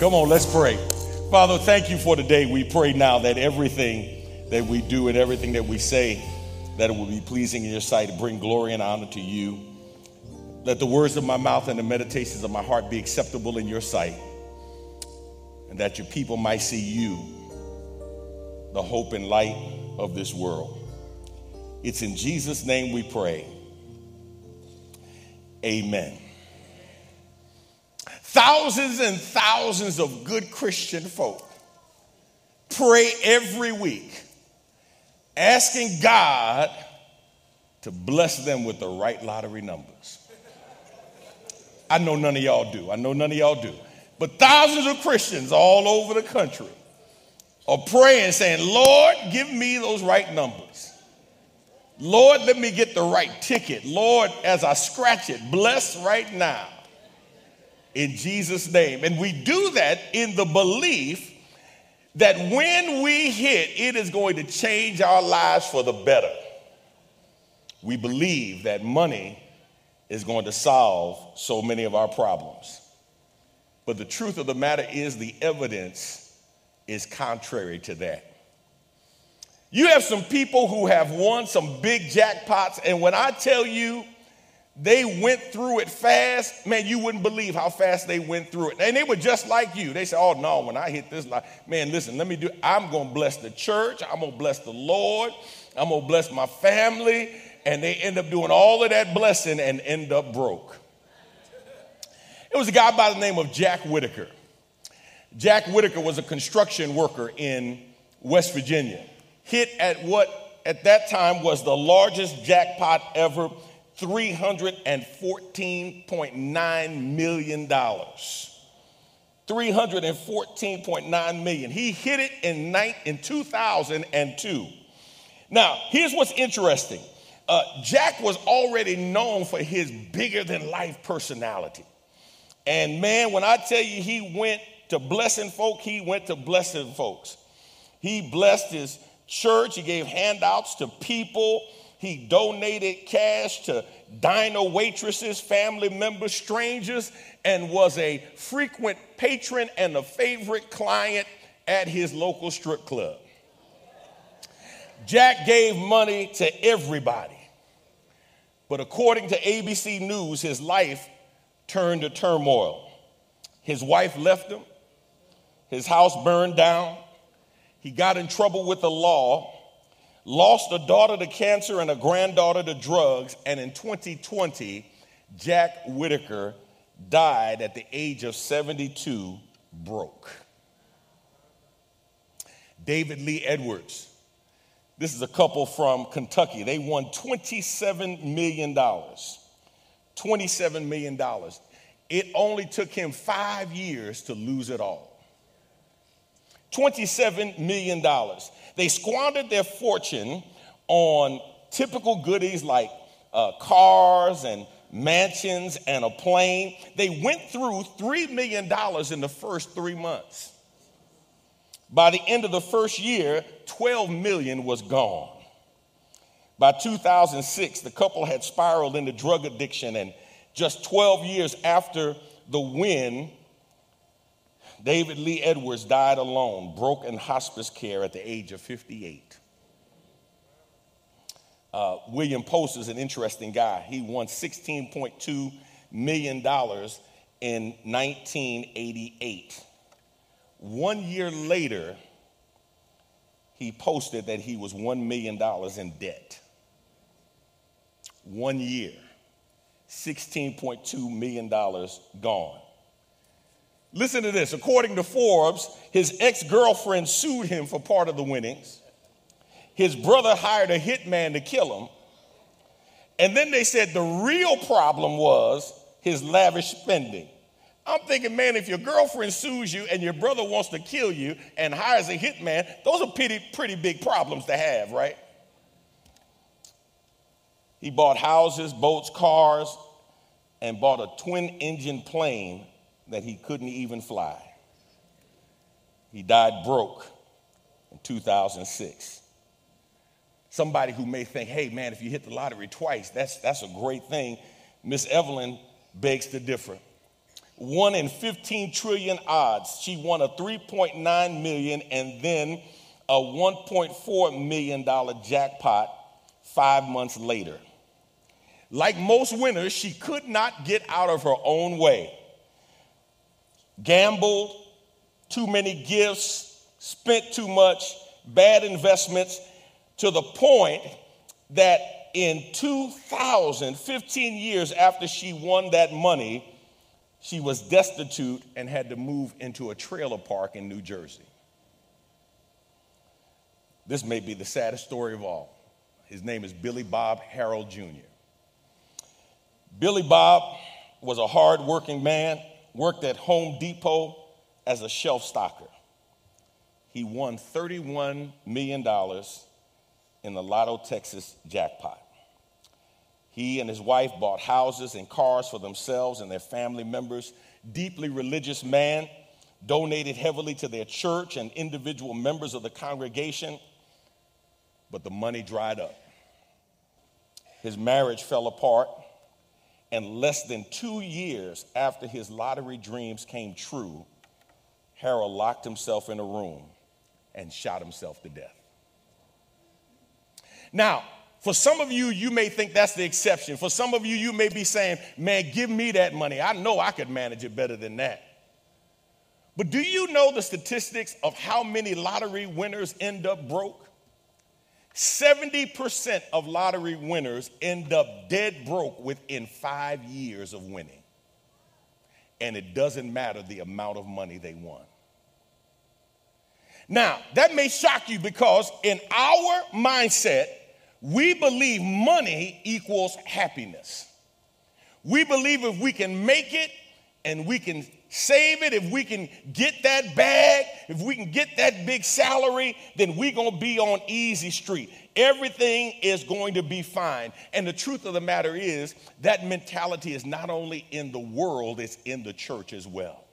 Come on, let's pray. Father, thank you for today. We pray now that everything that we do and everything that we say, that it will be pleasing in your sight to bring glory and honor to you. Let the words of my mouth and the meditations of my heart be acceptable in your sight, and that your people might see you, the hope and light of this world. It's in Jesus' name we pray. Amen. Thousands and thousands of good Christian folk pray every week asking God to bless them with the right lottery numbers. I know none of y'all do. I know none of y'all do. But thousands of Christians all over the country are praying, saying, Lord, give me those right numbers. Lord, let me get the right ticket. Lord, as I scratch it, bless right now in Jesus' name. And we do that in the belief that when we hit, it is going to change our lives for the better. We believe that money is going to solve so many of our problems. But the truth of the matter is, the evidence is contrary to that. You have some people who have won some big jackpots, and when I tell you, they went through it fast. Man, you wouldn't believe how fast they went through it. And they were just like you. They said, Oh, no, when I hit this life, man, listen, let me do, I'm going to bless the church. I'm going to bless the Lord. I'm going to bless my family. And they end up doing all of that blessing and end up broke. It was a guy by the name of Jack Whittaker. Jack Whittaker was a construction worker in West Virginia. Hit at what at that time was the largest jackpot ever $314.9 million. 314.9 million. He hit it in, night in 2002. Now, here's what's interesting. Uh, Jack was already known for his bigger than life personality. And man, when I tell you he went to blessing folk, he went to blessing folks. He blessed his church, he gave handouts to people. He donated cash to diner waitresses, family members, strangers, and was a frequent patron and a favorite client at his local strip club. Jack gave money to everybody. But according to ABC News, his life turned to turmoil. His wife left him, his house burned down, he got in trouble with the law lost a daughter to cancer and a granddaughter to drugs, and in 2020, Jack Whittaker died at the age of 72, broke. David Lee Edwards. This is a couple from Kentucky. They won $27 million. $27 million. It only took him five years to lose it all. $27 million. They squandered their fortune on typical goodies like uh, cars and mansions and a plane. They went through $3 million in the first three months. By the end of the first year, 12 million was gone. By 2006, the couple had spiraled into drug addiction, and just 12 years after the win, David Lee Edwards died alone, broke in hospice care at the age of 58. Uh, William Post is an interesting guy. He won $16.2 million in 1988. One year later, he posted that he was $1 million in debt. One year, $16.2 million gone. Listen to this. According to Forbes, his ex girlfriend sued him for part of the winnings. His brother hired a hitman to kill him. And then they said the real problem was his lavish spending. I'm thinking, man, if your girlfriend sues you and your brother wants to kill you and hires a hitman, those are pretty, pretty big problems to have, right? He bought houses, boats, cars, and bought a twin engine plane that he couldn't even fly. He died broke in 2006. Somebody who may think, hey, man, if you hit the lottery twice, that's, that's a great thing. Miss Evelyn begs to differ. 1 in 15 trillion odds. She won a 3.9 million and then a 1.4 million dollar jackpot 5 months later. Like most winners, she could not get out of her own way. Gambled, too many gifts, spent too much, bad investments, to the point that in 2000, 15 years after she won that money, she was destitute and had to move into a trailer park in New Jersey. This may be the saddest story of all. His name is Billie Bob Harrell Jr. Billie Bob was a hard-working man, worked at Home Depot as a shelf stocker. He won $31 million in the Lotto Texas jackpot. He and his wife bought houses and cars for themselves and their family members. Deeply religious man, donated heavily to their church and individual members of the congregation, but the money dried up. His marriage fell apart, and less than two years after his lottery dreams came true, Harrell locked himself in a room and shot himself to death. Now, for some of you, you may think that's the exception. For some of you, you may be saying, man, give me that money. I know I could manage it better than that. But do you know the statistics of how many lottery winners end up broke? 70% of lottery winners end up dead broke within five years of winning. And it doesn't matter the amount of money they won. Now, that may shock you because in our mindset, we believe money equals happiness. We believe if we can make it and we can save it, if we can get that bag, if we can get that big salary, then we're going to be on easy street. Everything is going to be fine. And the truth of the matter is, that mentality is not only in the world, it's in the church as well.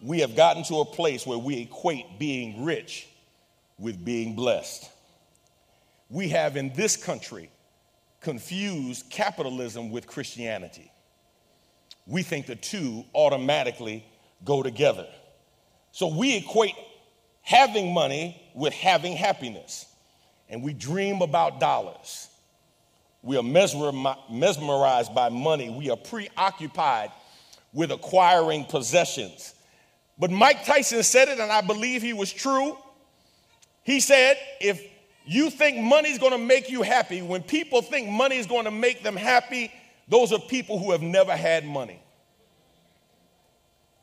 We have gotten to a place where we equate being rich with being blessed we have in this country confused capitalism with Christianity. We think the two automatically go together. So we equate having money with having happiness, and we dream about dollars. We are mesmerized by money. We are preoccupied with acquiring possessions. But Mike Tyson said it, and I believe he was true. He said, if you think money's to make you happy. When people think money is going to make them happy, those are people who have never had money.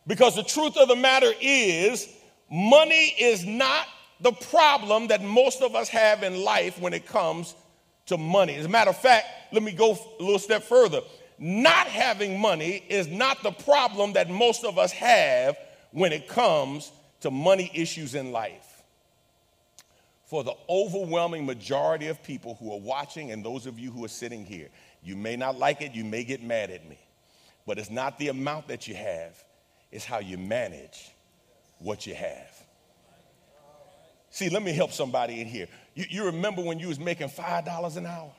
Because the truth of the matter is, money is not the problem that most of us have in life when it comes to money. As a matter of fact, let me go a little step further. Not having money is not the problem that most of us have when it comes to money issues in life for the overwhelming majority of people who are watching and those of you who are sitting here. You may not like it, you may get mad at me, but it's not the amount that you have, it's how you manage what you have. See, let me help somebody in here. You, you remember when you was making $5 an hour?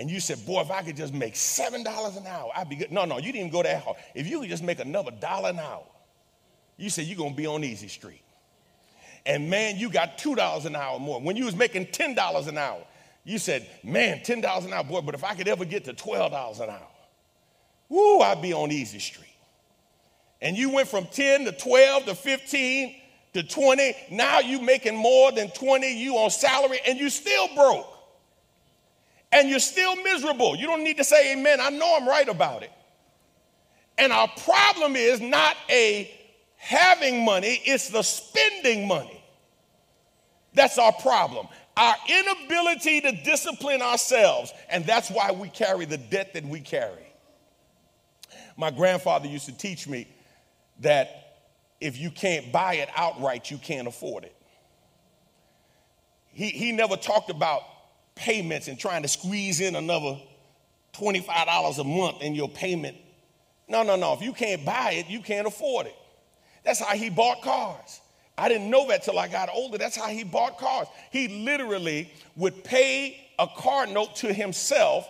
And you said, boy, if I could just make $7 an hour, I'd be good. No, no, you didn't go that hard. If you could just make another dollar an hour, you said you're going to be on easy street and man, you got $2 an hour more. When you was making $10 an hour, you said, man, $10 an hour, boy, but if I could ever get to $12 an hour, whoo, I'd be on easy street. And you went from 10 to 12 to 15 to 20. Now you making more than 20, you on salary, and you still broke. And you're still miserable. You don't need to say amen. I know I'm right about it. And our problem is not a having money, it's the spending money. That's our problem. Our inability to discipline ourselves, and that's why we carry the debt that we carry. My grandfather used to teach me that if you can't buy it outright, you can't afford it. He, he never talked about payments and trying to squeeze in another $25 a month in your payment. No, no, no. If you can't buy it, you can't afford it. That's how he bought cars. I didn't know that till I got older. That's how he bought cars. He literally would pay a car note to himself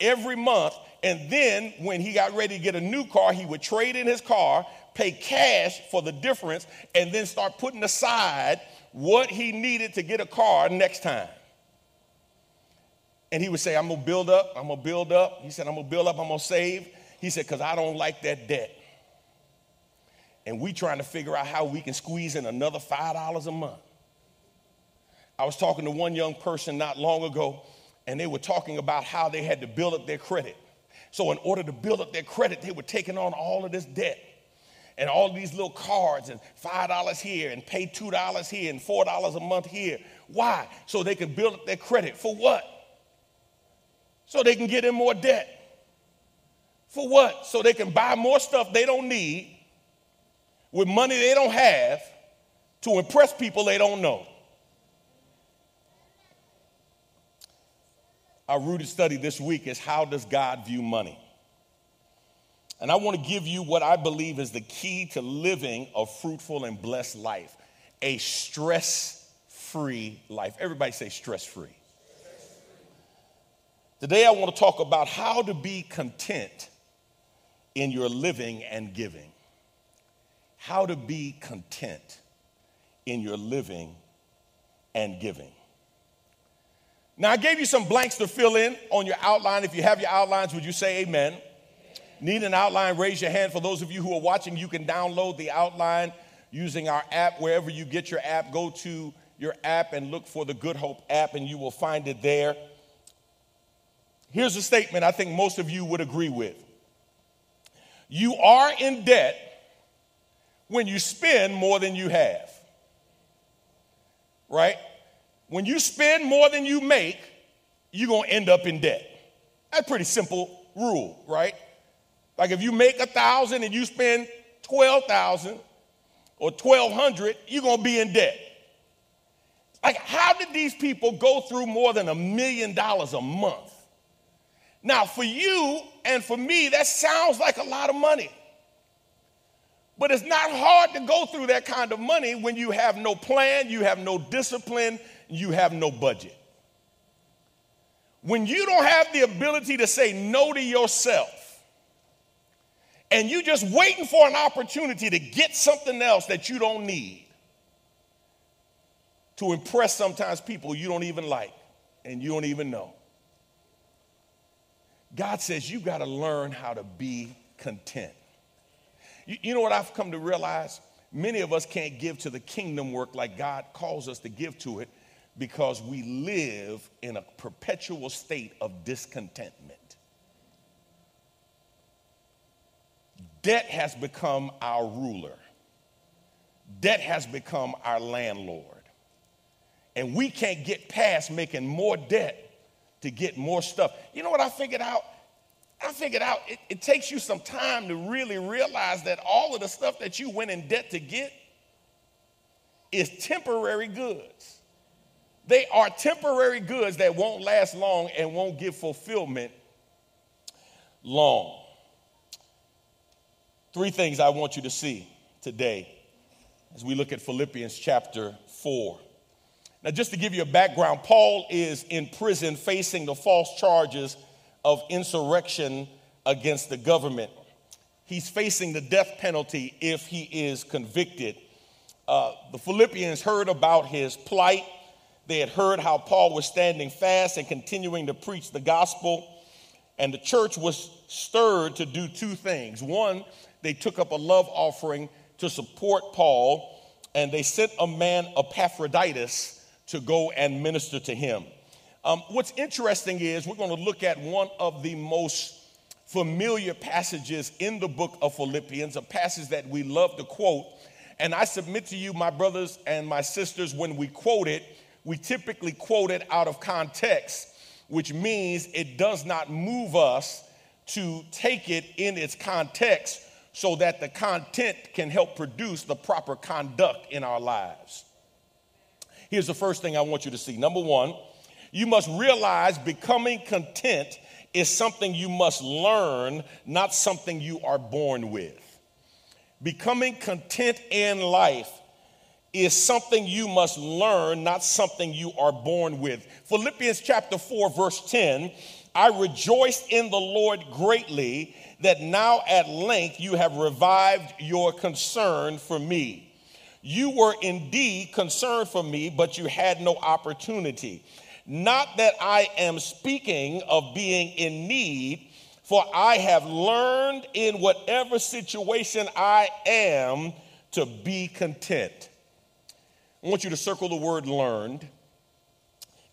every month And then when he got ready to get a new car, he would trade in his car, pay cash for the difference, and then start putting aside what he needed to get a car next time. And he would say, I'm gonna build up, I'm gonna build up. He said, I'm gonna build up, I'm gonna save. He said, because I don't like that debt. And we trying to figure out how we can squeeze in another $5 a month. I was talking to one young person not long ago, and they were talking about how they had to build up their credit. So, in order to build up their credit, they were taking on all of this debt and all these little cards and $5 here and pay $2 here and $4 a month here. Why? So they could build up their credit. For what? So they can get in more debt. For what? So they can buy more stuff they don't need with money they don't have to impress people they don't know. Our rooted study this week is how does God view money? And I want to give you what I believe is the key to living a fruitful and blessed life a stress free life. Everybody say stress free. Today, I want to talk about how to be content in your living and giving. How to be content in your living and giving. Now, I gave you some blanks to fill in on your outline. If you have your outlines, would you say amen? Need an outline? Raise your hand. For those of you who are watching, you can download the outline using our app. Wherever you get your app, go to your app and look for the Good Hope app, and you will find it there. Here's a statement I think most of you would agree with You are in debt when you spend more than you have. Right? when you spend more than you make, you're going to end up in debt. That's pretty simple rule, right? Like if you make a thousand and you spend 12,000 or 1,200, you're going to be in debt. Like, how did these people go through more than a million dollars a month? Now, for you and for me, that sounds like a lot of money. But it's not hard to go through that kind of money when you have no plan, you have no discipline, you have no budget. When you don't have the ability to say no to yourself, and you're just waiting for an opportunity to get something else that you don't need to impress sometimes people you don't even like and you don't even know. God says you got to learn how to be content. You, you know what I've come to realize? Many of us can't give to the kingdom work like God calls us to give to it because we live in a perpetual state of discontentment. Debt has become our ruler, debt has become our landlord. And we can't get past making more debt to get more stuff. You know what I figured out? I figured out it, it takes you some time to really realize that all of the stuff that you went in debt to get is temporary goods. They are temporary goods that won't last long and won't give fulfillment long. Three things I want you to see today as we look at Philippians chapter 4. Now, just to give you a background, Paul is in prison facing the false charges of insurrection against the government. He's facing the death penalty if he is convicted. Uh, the Philippians heard about his plight they had heard how Paul was standing fast and continuing to preach the gospel. And the church was stirred to do two things. One, they took up a love offering to support Paul, and they sent a man, Epaphroditus, to go and minister to him. Um, what's interesting is we're going to look at one of the most familiar passages in the book of Philippians, a passage that we love to quote. And I submit to you, my brothers and my sisters, when we quote it, we typically quote it out of context, which means it does not move us to take it in its context so that the content can help produce the proper conduct in our lives. Here's the first thing I want you to see. Number one, you must realize becoming content is something you must learn, not something you are born with. Becoming content in life is something you must learn, not something you are born with. Philippians chapter 4, verse 10 I rejoiced in the Lord greatly that now at length you have revived your concern for me. You were indeed concerned for me, but you had no opportunity. Not that I am speaking of being in need, for I have learned in whatever situation I am to be content. I want you to circle the word learned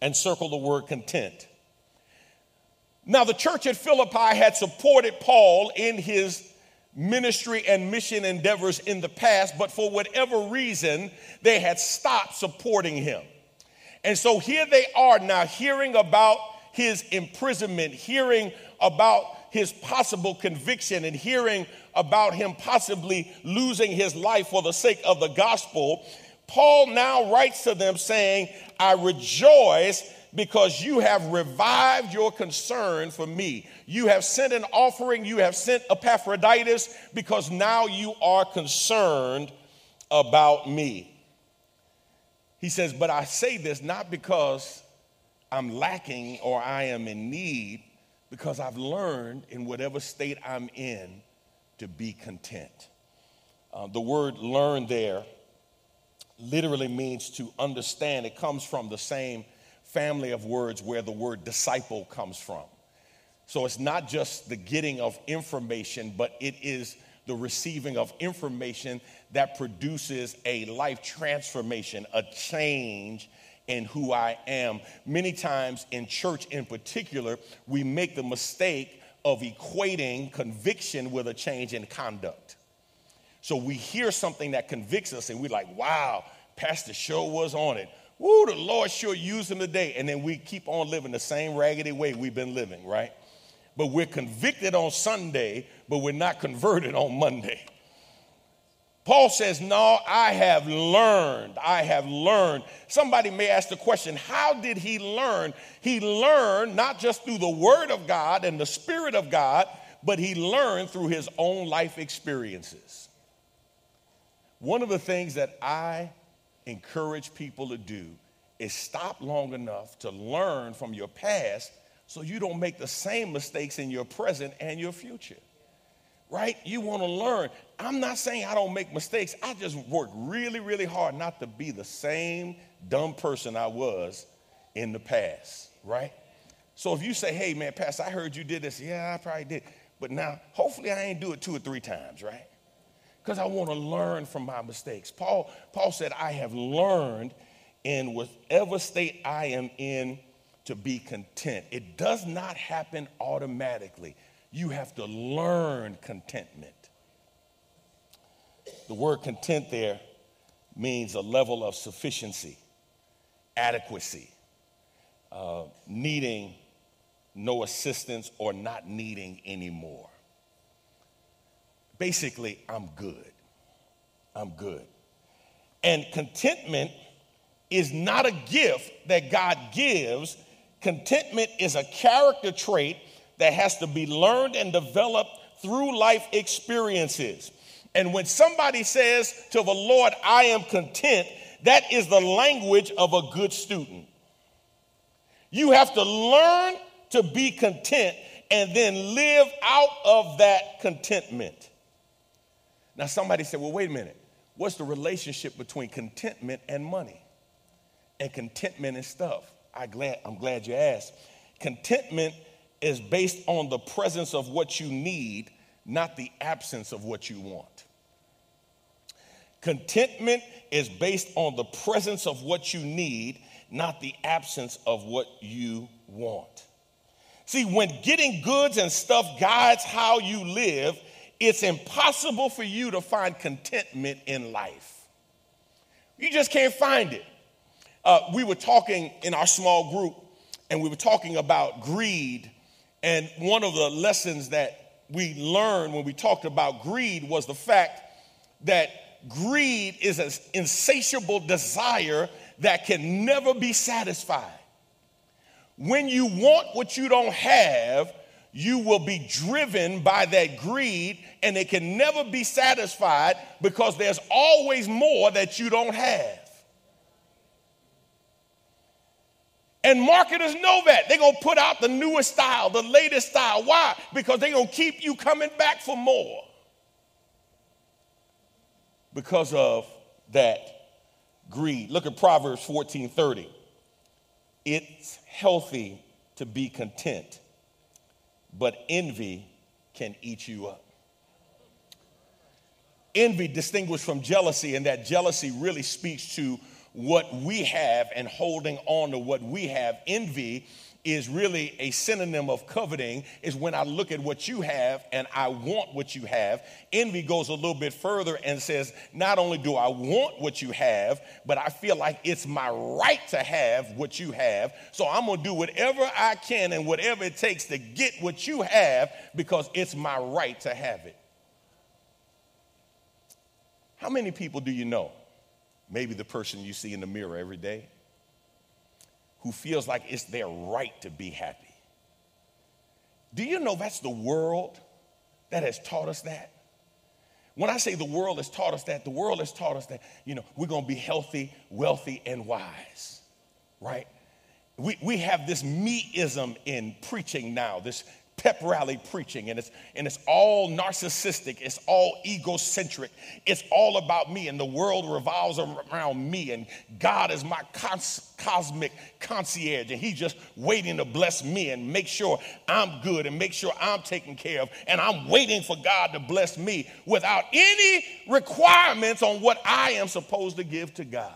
and circle the word content. Now, the church at Philippi had supported Paul in his ministry and mission endeavors in the past, but for whatever reason, they had stopped supporting him. And so here they are now hearing about his imprisonment, hearing about his possible conviction, and hearing about him possibly losing his life for the sake of the gospel. Paul now writes to them saying, I rejoice because you have revived your concern for me. You have sent an offering, you have sent Epaphroditus because now you are concerned about me. He says, But I say this not because I'm lacking or I am in need, because I've learned in whatever state I'm in to be content. Uh, the word learn there literally means to understand. It comes from the same family of words where the word disciple comes from. So it's not just the getting of information, but it is the receiving of information that produces a life transformation, a change in who I am. Many times in church in particular, we make the mistake of equating conviction with a change in conduct. So we hear something that convicts us and we're like, wow, Pastor Show was on it. Woo, the Lord sure used him today. And then we keep on living the same raggedy way we've been living, right? But we're convicted on Sunday, but we're not converted on Monday. Paul says, No, I have learned. I have learned. Somebody may ask the question, How did he learn? He learned not just through the Word of God and the Spirit of God, but he learned through his own life experiences. One of the things that I encourage people to do is stop long enough to learn from your past so you don't make the same mistakes in your present and your future. Right? You want to learn. I'm not saying I don't make mistakes. I just work really, really hard not to be the same dumb person I was in the past. Right? So if you say, hey, man, Pastor, I heard you did this. Yeah, I probably did. But now, hopefully, I ain't do it two or three times, right? because I want to learn from my mistakes. Paul, Paul said, I have learned in whatever state I am in to be content. It does not happen automatically. You have to learn contentment. The word content there means a level of sufficiency, adequacy, uh, needing no assistance or not needing anymore basically, I'm good. I'm good. And contentment is not a gift that God gives. Contentment is a character trait that has to be learned and developed through life experiences. And when somebody says to the Lord, I am content, that is the language of a good student. You have to learn to be content and then live out of that contentment. Now, somebody said, well, wait a minute. What's the relationship between contentment and money? And contentment and stuff? I glad, I'm glad you asked. Contentment is based on the presence of what you need, not the absence of what you want. Contentment is based on the presence of what you need, not the absence of what you want. See, when getting goods and stuff guides how you live, it's impossible for you to find contentment in life. You just can't find it. Uh, we were talking in our small group, and we were talking about greed. And one of the lessons that we learned when we talked about greed was the fact that greed is an insatiable desire that can never be satisfied. When you want what you don't have, you will be driven by that greed and it can never be satisfied because there's always more that you don't have. And marketers know that. They're going to put out the newest style, the latest style. Why? Because they're going to keep you coming back for more. Because of that greed. Look at Proverbs 14 30. It's healthy to be content, but envy can eat you up. Envy distinguished from jealousy, and that jealousy really speaks to what we have and holding on to what we have. Envy is really a synonym of coveting is when I look at what you have and I want what you have. Envy goes a little bit further and says, not only do I want what you have, but I feel like it's my right to have what you have. So I'm going to do whatever I can and whatever it takes to get what you have because it's my right to have it. How many people do you know maybe the person you see in the mirror every day, who feels like it's their right to be happy. Do you know that's the world that has taught us that? When I say the world has taught us that, the world has taught us that, you know, we're going to be healthy, wealthy, and wise, right? We, we have this meism in preaching now, this pep rally preaching and it's and it's all narcissistic it's all egocentric it's all about me and the world revolves around me and god is my cos- cosmic concierge and he's just waiting to bless me and make sure i'm good and make sure i'm taken care of and i'm waiting for god to bless me without any requirements on what i am supposed to give to god.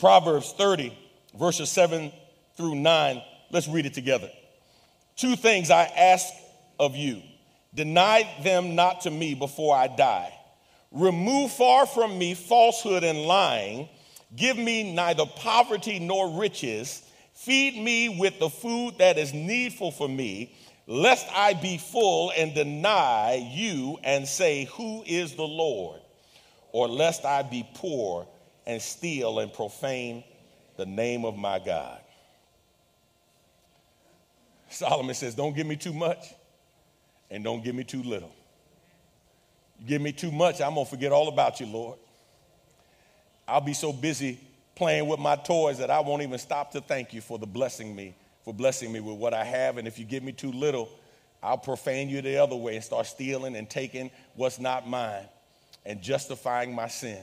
Proverbs 30 verses 7 through 9 Let's read it together. Two things I ask of you deny them not to me before I die. Remove far from me falsehood and lying. Give me neither poverty nor riches. Feed me with the food that is needful for me, lest I be full and deny you and say, Who is the Lord? Or lest I be poor and steal and profane the name of my God. Solomon says, Don't give me too much and don't give me too little. Give me too much, I'm going to forget all about you, Lord. I'll be so busy playing with my toys that I won't even stop to thank you for the blessing me, for blessing me with what I have. And if you give me too little, I'll profane you the other way and start stealing and taking what's not mine and justifying my sin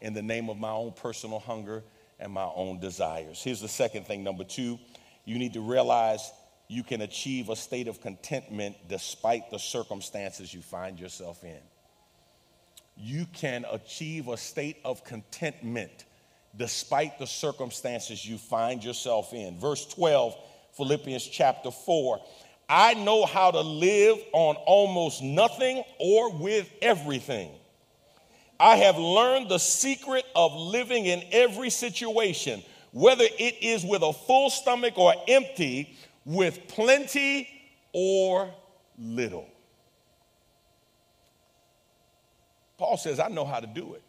in the name of my own personal hunger and my own desires. Here's the second thing. Number two, you need to realize you can achieve a state of contentment despite the circumstances you find yourself in. You can achieve a state of contentment despite the circumstances you find yourself in. Verse 12, Philippians chapter 4. I know how to live on almost nothing or with everything. I have learned the secret of living in every situation, whether it is with a full stomach or empty, with plenty or little. Paul says, I know how to do it.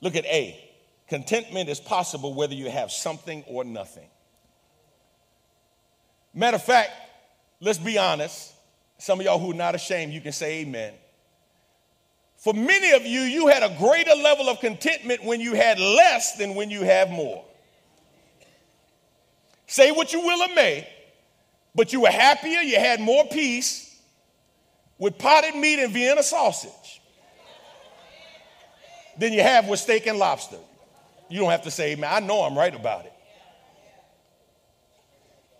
Look at A. Contentment is possible whether you have something or nothing. Matter of fact, let's be honest. Some of y'all who are not ashamed, you can say amen. For many of you, you had a greater level of contentment when you had less than when you have more. Say what you will or may, but you were happier, you had more peace with potted meat and Vienna sausage than you have with steak and lobster. You don't have to say, man, I know I'm right about it.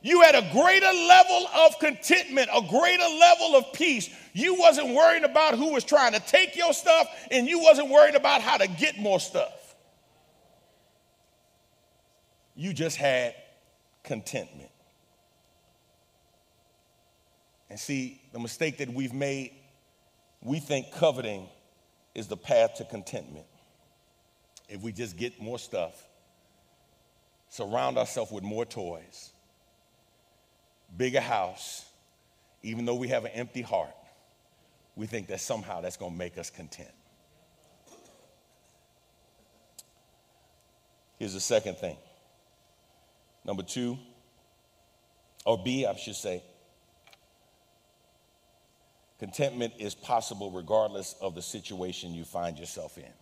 You had a greater level of contentment, a greater level of peace. You wasn't worrying about who was trying to take your stuff, and you wasn't worried about how to get more stuff. You just had contentment. And see, the mistake that we've made, we think coveting is the path to contentment. If we just get more stuff, surround ourselves with more toys, bigger house, even though we have an empty heart, we think that somehow that's going to make us content. Here's the second thing Number two, or B, I should say, contentment is possible regardless of the situation you find yourself in.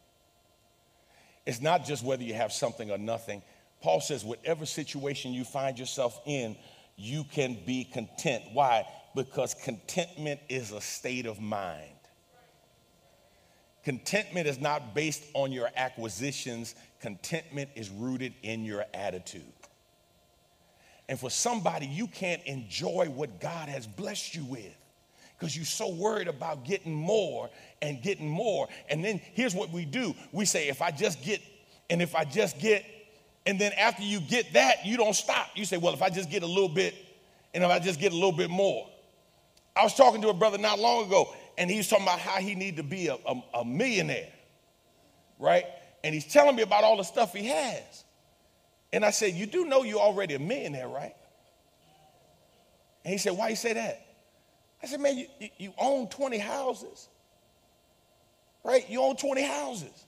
It's not just whether you have something or nothing. Paul says, whatever situation you find yourself in, you can be content. Why? Because contentment is a state of mind. Contentment is not based on your acquisitions, contentment is rooted in your attitude. And for somebody, you can't enjoy what God has blessed you with because you're so worried about getting more and getting more. And then here's what we do we say, if I just get, and if I just get, and then after you get that, you don't stop. You say, well, if I just get a little bit, and if I just get a little bit more. I was talking to a brother not long ago, and he was talking about how he needed to be a, a, a millionaire, right? And he's telling me about all the stuff he has. And I said, You do know you're already a millionaire, right? And he said, Why you say that? I said, Man, you, you own 20 houses, right? You own 20 houses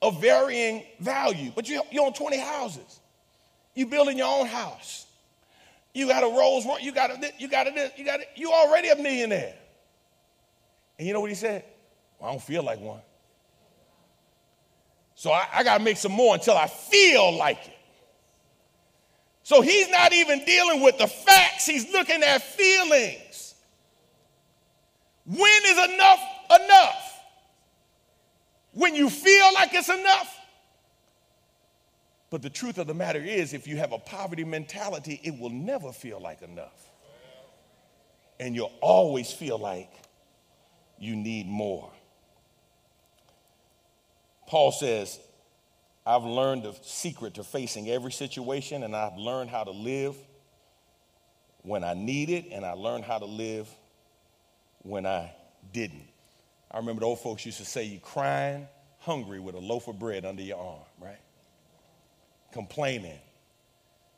of varying value, but you, you own 20 houses. You building your own house. You got a Rolls Royce, you got a you got a you got a, you already a millionaire. And you know what he said? Well, I don't feel like one. So I, I got to make some more until I feel like it. So he's not even dealing with the facts, he's looking at feelings. When is enough enough? When you feel like it's enough? But the truth of the matter is, if you have a poverty mentality, it will never feel like enough. And you'll always feel like you need more. Paul says, I've learned the secret to facing every situation, and I've learned how to live when I need it, and I learned how to live when I didn't. I remember the old folks used to say, You're crying hungry with a loaf of bread under your arm, right? Complaining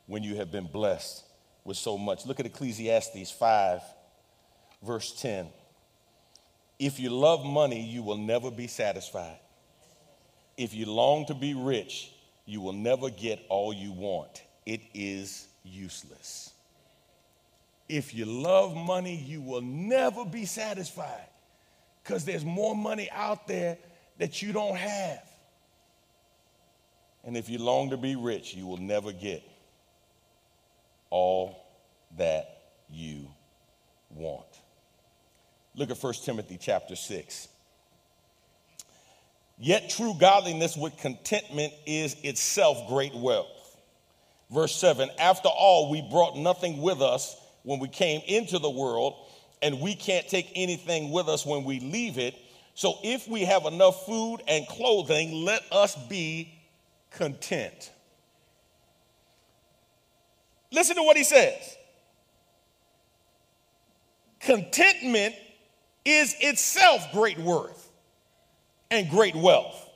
when you have been blessed with so much. Look at Ecclesiastes 5, verse 10. If you love money, you will never be satisfied. If you long to be rich, you will never get all you want. It is useless. If you love money, you will never be satisfied because there's more money out there that you don't have. And if you long to be rich, you will never get all that you want. Look at 1 Timothy chapter 6. Yet true godliness with contentment is itself great wealth. Verse 7 After all, we brought nothing with us when we came into the world, and we can't take anything with us when we leave it. So if we have enough food and clothing, let us be content. Listen to what he says. Contentment is itself great worth and great wealth.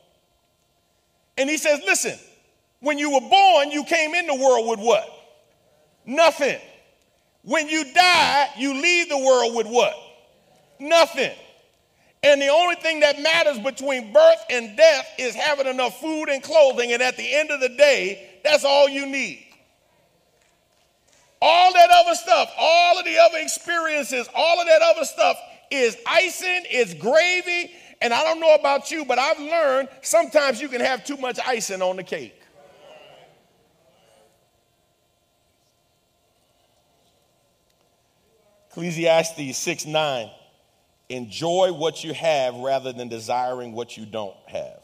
And he says, listen, when you were born, you came in the world with what? Nothing. When you die, you leave the world with what? Nothing. And the only thing that matters between birth and death is having enough food and clothing. And at the end of the day, that's all you need. All that other stuff, all of the other experiences, all of that other stuff is icing, it's gravy. And I don't know about you, but I've learned sometimes you can have too much icing on the cake. Ecclesiastes 6 9. Enjoy what you have rather than desiring what you don't have.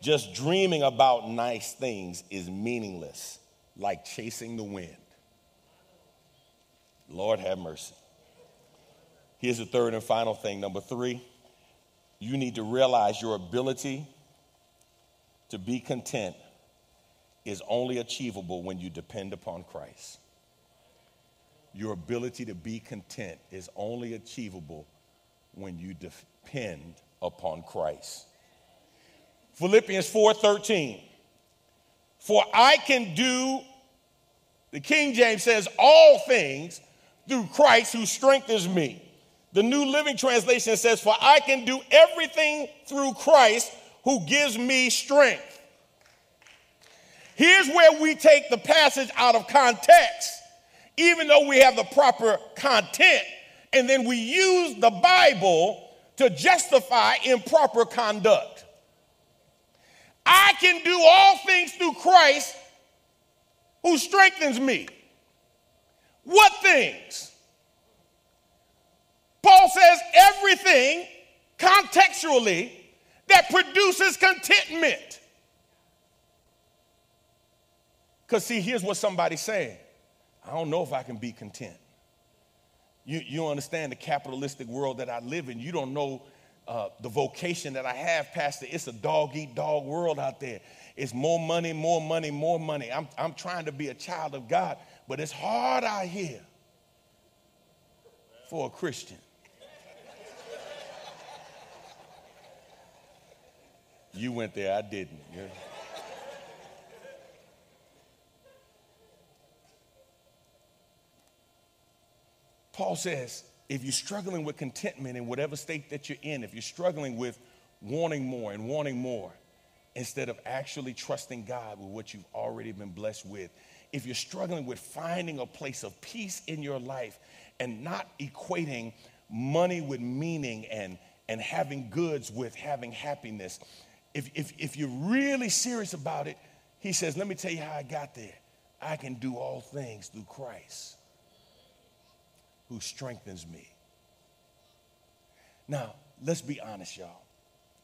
Just dreaming about nice things is meaningless, like chasing the wind. Lord have mercy. Here's the third and final thing. Number three, you need to realize your ability to be content is only achievable when you depend upon Christ. Your ability to be content is only achievable when you depend upon Christ. Philippians 4:13. For I can do the King James says all things through Christ who strengthens me. The New Living Translation says, For I can do everything through Christ who gives me strength. Here's where we take the passage out of context, even though we have the proper content, and then we use the Bible to justify improper conduct. I can do all things through Christ who strengthens me. What things? Paul says everything contextually that produces contentment. Because, see, here's what somebody's saying I don't know if I can be content. You, you understand the capitalistic world that I live in. You don't know uh, the vocation that I have, Pastor. It's a dog eat dog world out there. It's more money, more money, more money. I'm, I'm trying to be a child of God, but it's hard out here for a Christian. You went there, I didn't. Yeah. Paul says, if you're struggling with contentment in whatever state that you're in, if you're struggling with wanting more and wanting more, instead of actually trusting God with what you've already been blessed with, if you're struggling with finding a place of peace in your life and not equating money with meaning and, and having goods with having happiness, if, if, if you're really serious about it, he says, Let me tell you how I got there. I can do all things through Christ who strengthens me. Now, let's be honest, y'all.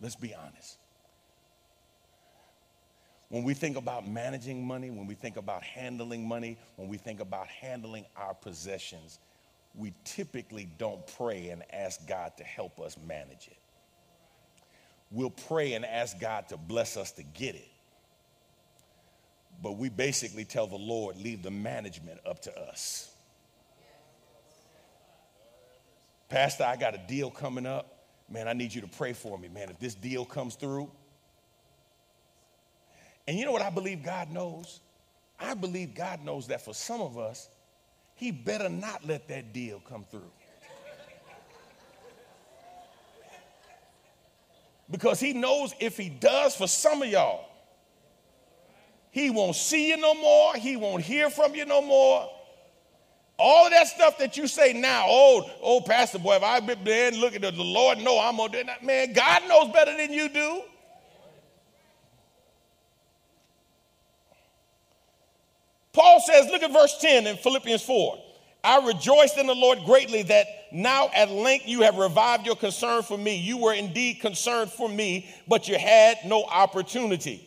Let's be honest. When we think about managing money, when we think about handling money, when we think about handling our possessions, we typically don't pray and ask God to help us manage it we'll pray and ask God to bless us to get it. But we basically tell the Lord, leave the management up to us. Pastor, I got a deal coming up. Man, I need you to pray for me, man. If this deal comes through. And you know what I believe God knows? I believe God knows that for some of us, He better not let that deal come through. Because he knows if he does for some of y'all, he won't see you no more, he won't hear from you no more. All of that stuff that you say now, oh, oh, Pastor Boy, if I've been there and look at the, Lord, no, I'm do that. Man, God knows better than you do. Paul says, look at verse 10 in Philippians 4. I rejoiced in the Lord greatly that now at length you have revived your concern for me. You were indeed concerned for me, but you had no opportunity.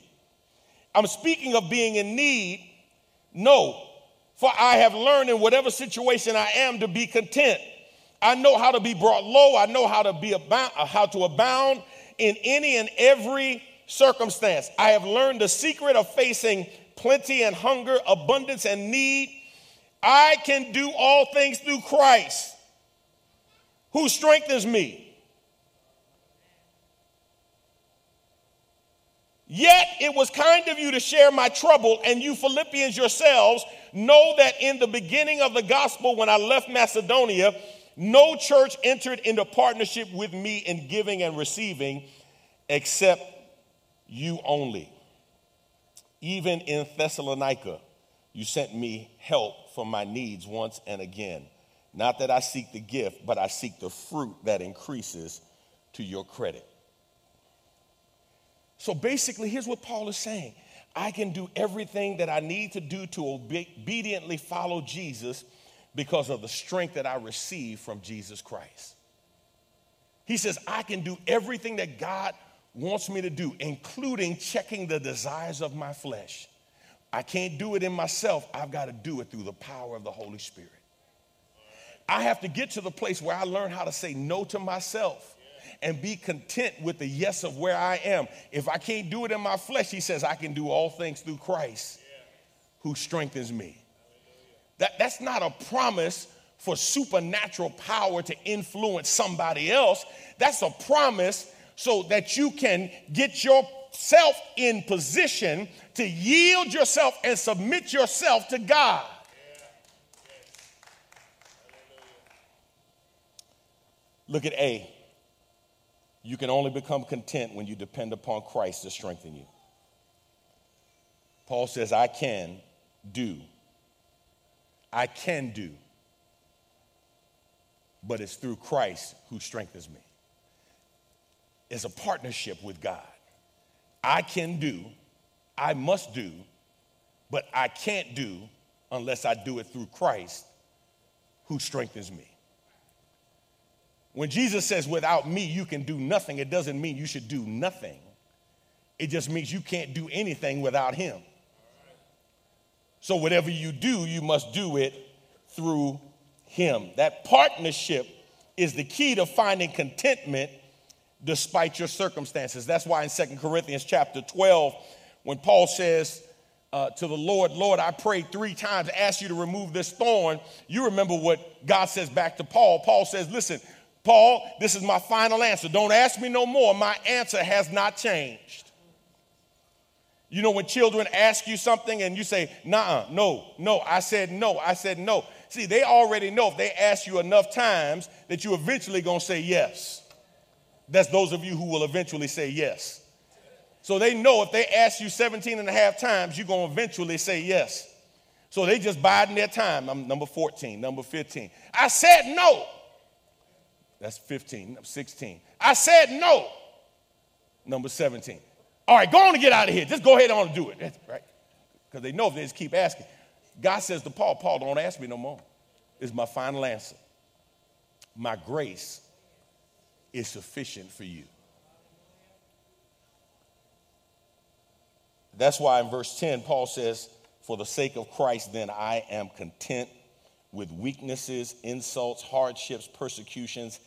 I'm speaking of being in need. No, for I have learned in whatever situation I am to be content. I know how to be brought low. I know how to be about, uh, how to abound in any and every circumstance. I have learned the secret of facing plenty and hunger, abundance and need I can do all things through Christ who strengthens me. Yet it was kind of you to share my trouble, and you Philippians yourselves know that in the beginning of the gospel, when I left Macedonia, no church entered into partnership with me in giving and receiving except you only. Even in Thessalonica, you sent me help for my needs once and again. Not that I seek the gift, but I seek the fruit that increases to your credit. So basically, here's what Paul is saying I can do everything that I need to do to obediently follow Jesus because of the strength that I receive from Jesus Christ. He says, I can do everything that God wants me to do, including checking the desires of my flesh. I can't do it in myself. I've got to do it through the power of the Holy Spirit. I have to get to the place where I learn how to say no to myself and be content with the yes of where I am. If I can't do it in my flesh, he says, I can do all things through Christ who strengthens me. That, that's not a promise for supernatural power to influence somebody else. That's a promise so that you can get yourself in position to yield yourself and submit yourself to God. Look at A. You can only become content when you depend upon Christ to strengthen you. Paul says, I can do. I can do. But it's through Christ who strengthens me. It's a partnership with God. I can do, I must do, but I can't do unless I do it through Christ who strengthens me. When Jesus says, without me, you can do nothing, it doesn't mean you should do nothing. It just means you can't do anything without Him. So, whatever you do, you must do it through Him. That partnership is the key to finding contentment despite your circumstances. That's why in Second Corinthians chapter 12, when Paul says uh, to the Lord, Lord, I prayed three times, asked you to remove this thorn, you remember what God says back to Paul. Paul says, Listen, Paul, this is my final answer. Don't ask me no more. My answer has not changed. You know, when children ask you something and you say, nah, no, no, I said no, I said no. See, they already know if they ask you enough times that you eventually gonna say yes. That's those of you who will eventually say yes. So they know if they ask you 17 and a half times, you're gonna eventually say yes. So they just biding their time. I'm number 14, number 15. I said no. That's 15, 16. I said no. Number 17. All right, go on and get out of here. Just go ahead on and do it. That's right. Because they know if they just keep asking. God says to Paul, Paul, don't ask me no more. Is my final answer. My grace is sufficient for you. That's why in verse 10, Paul says, For the sake of Christ, then I am content with weaknesses, insults, hardships, persecutions,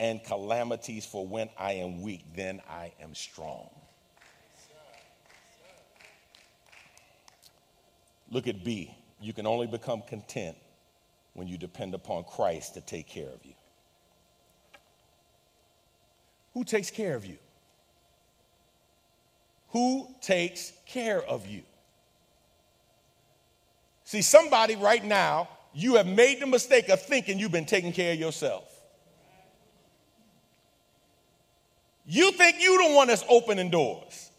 and calamities, for when I am weak, then I am strong. Look at B. You can only become content when you depend upon Christ to take care of you. Who takes care of you? Who takes care of you? See, somebody right now, you have made the mistake of thinking you've been taking care of yourself. You think you're the one that's opening doors.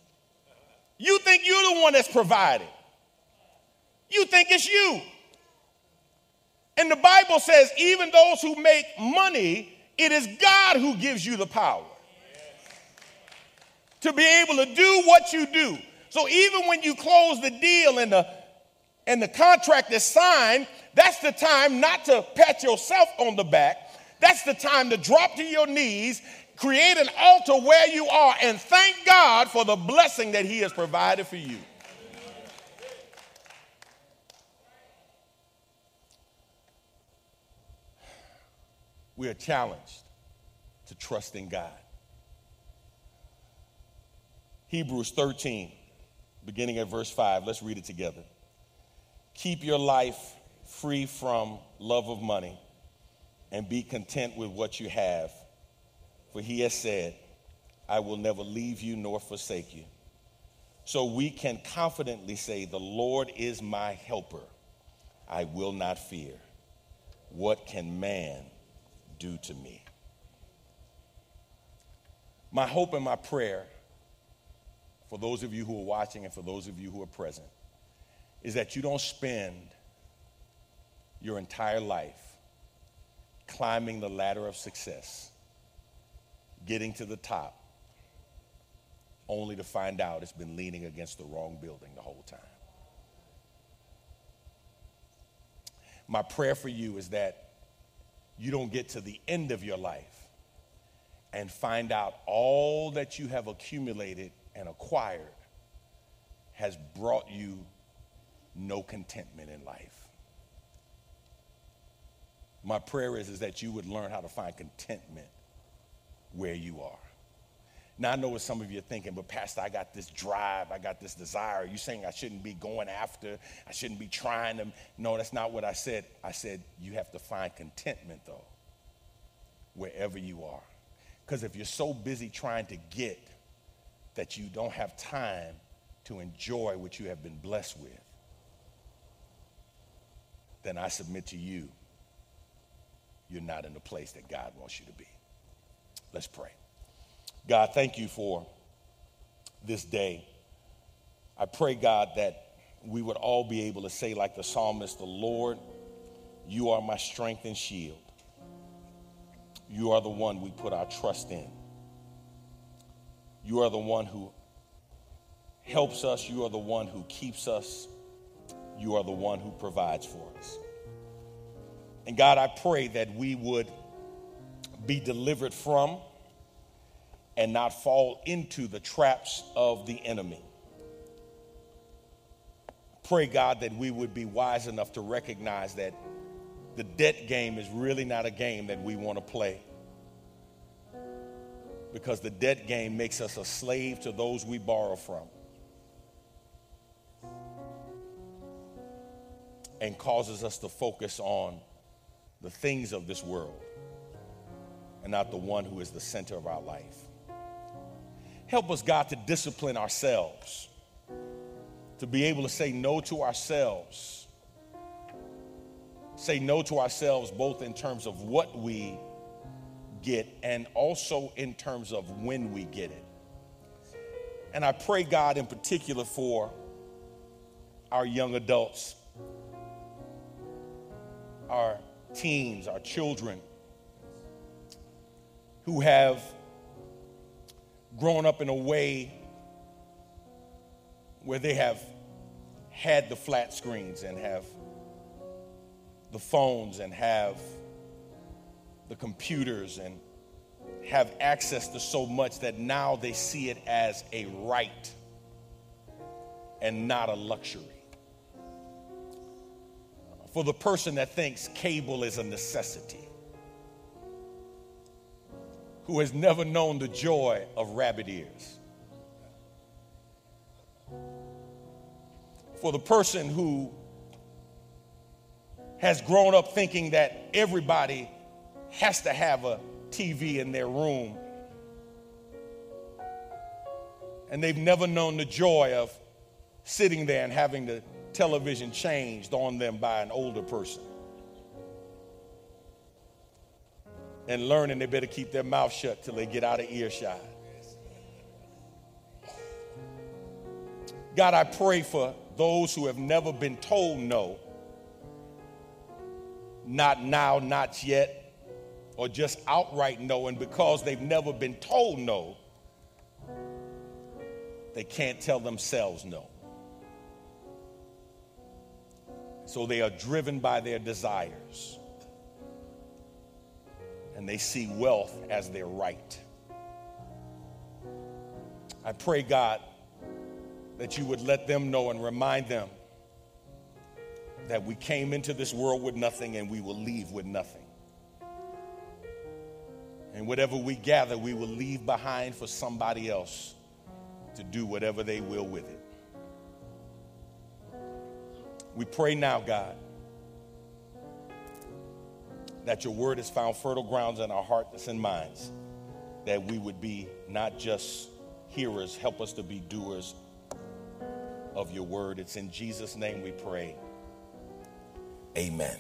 You think you're the one that's providing. You think it's you. And the Bible says, even those who make money, it is God who gives you the power to be able to do what you do. So even when you close the deal and the and the contract is signed, that's the time not to pat yourself on the back. That's the time to drop to your knees, create an altar where you are, and thank God for the blessing that He has provided for you. we are challenged to trust in God. Hebrews 13, beginning at verse 5. Let's read it together. Keep your life free from love of money and be content with what you have. For he has said, I will never leave you nor forsake you. So we can confidently say, The Lord is my helper. I will not fear. What can man do to me. My hope and my prayer for those of you who are watching and for those of you who are present is that you don't spend your entire life climbing the ladder of success, getting to the top, only to find out it's been leaning against the wrong building the whole time. My prayer for you is that you don't get to the end of your life and find out all that you have accumulated and acquired has brought you no contentment in life. My prayer is, is that you would learn how to find contentment where you are. Now, I know what some of you are thinking, but Pastor, I got this drive, I got this desire. Are you saying I shouldn't be going after, I shouldn't be trying to? No, that's not what I said. I said you have to find contentment, though, wherever you are. Because if you're so busy trying to get that you don't have time to enjoy what you have been blessed with, then I submit to you, you're not in the place that God wants you to be. Let's pray. God, thank you for this day. I pray, God, that we would all be able to say, like the psalmist, the Lord, you are my strength and shield. You are the one we put our trust in. You are the one who helps us. You are the one who keeps us. You are the one who provides for us. And God, I pray that we would be delivered from and not fall into the traps of the enemy. Pray, God, that we would be wise enough to recognize that the debt game is really not a game that we want to play. Because the debt game makes us a slave to those we borrow from and causes us to focus on the things of this world and not the one who is the center of our life. Help us, God, to discipline ourselves, to be able to say no to ourselves. Say no to ourselves both in terms of what we get and also in terms of when we get it. And I pray, God, in particular for our young adults, our teens, our children who have grown up in a way where they have had the flat screens and have the phones and have the computers and have access to so much that now they see it as a right and not a luxury. For the person that thinks cable is a necessity, who has never known the joy of rabbit ears. For the person who has grown up thinking that everybody has to have a TV in their room. And they've never known the joy of sitting there and having the television changed on them by an older person. and learning they better keep their mouth shut till they get out of earshot. God, I pray for those who have never been told no, not now, not yet, or just outright no, and because they've never been told no, they can't tell themselves no. So they are driven by their desires and they see wealth as their right. I pray, God, that you would let them know and remind them that we came into this world with nothing and we will leave with nothing. And whatever we gather, we will leave behind for somebody else to do whatever they will with it. We pray now, God that your word has found fertile grounds in our hearts and minds, that we would be not just hearers, help us to be doers of your word. It's in Jesus' name we pray. Amen.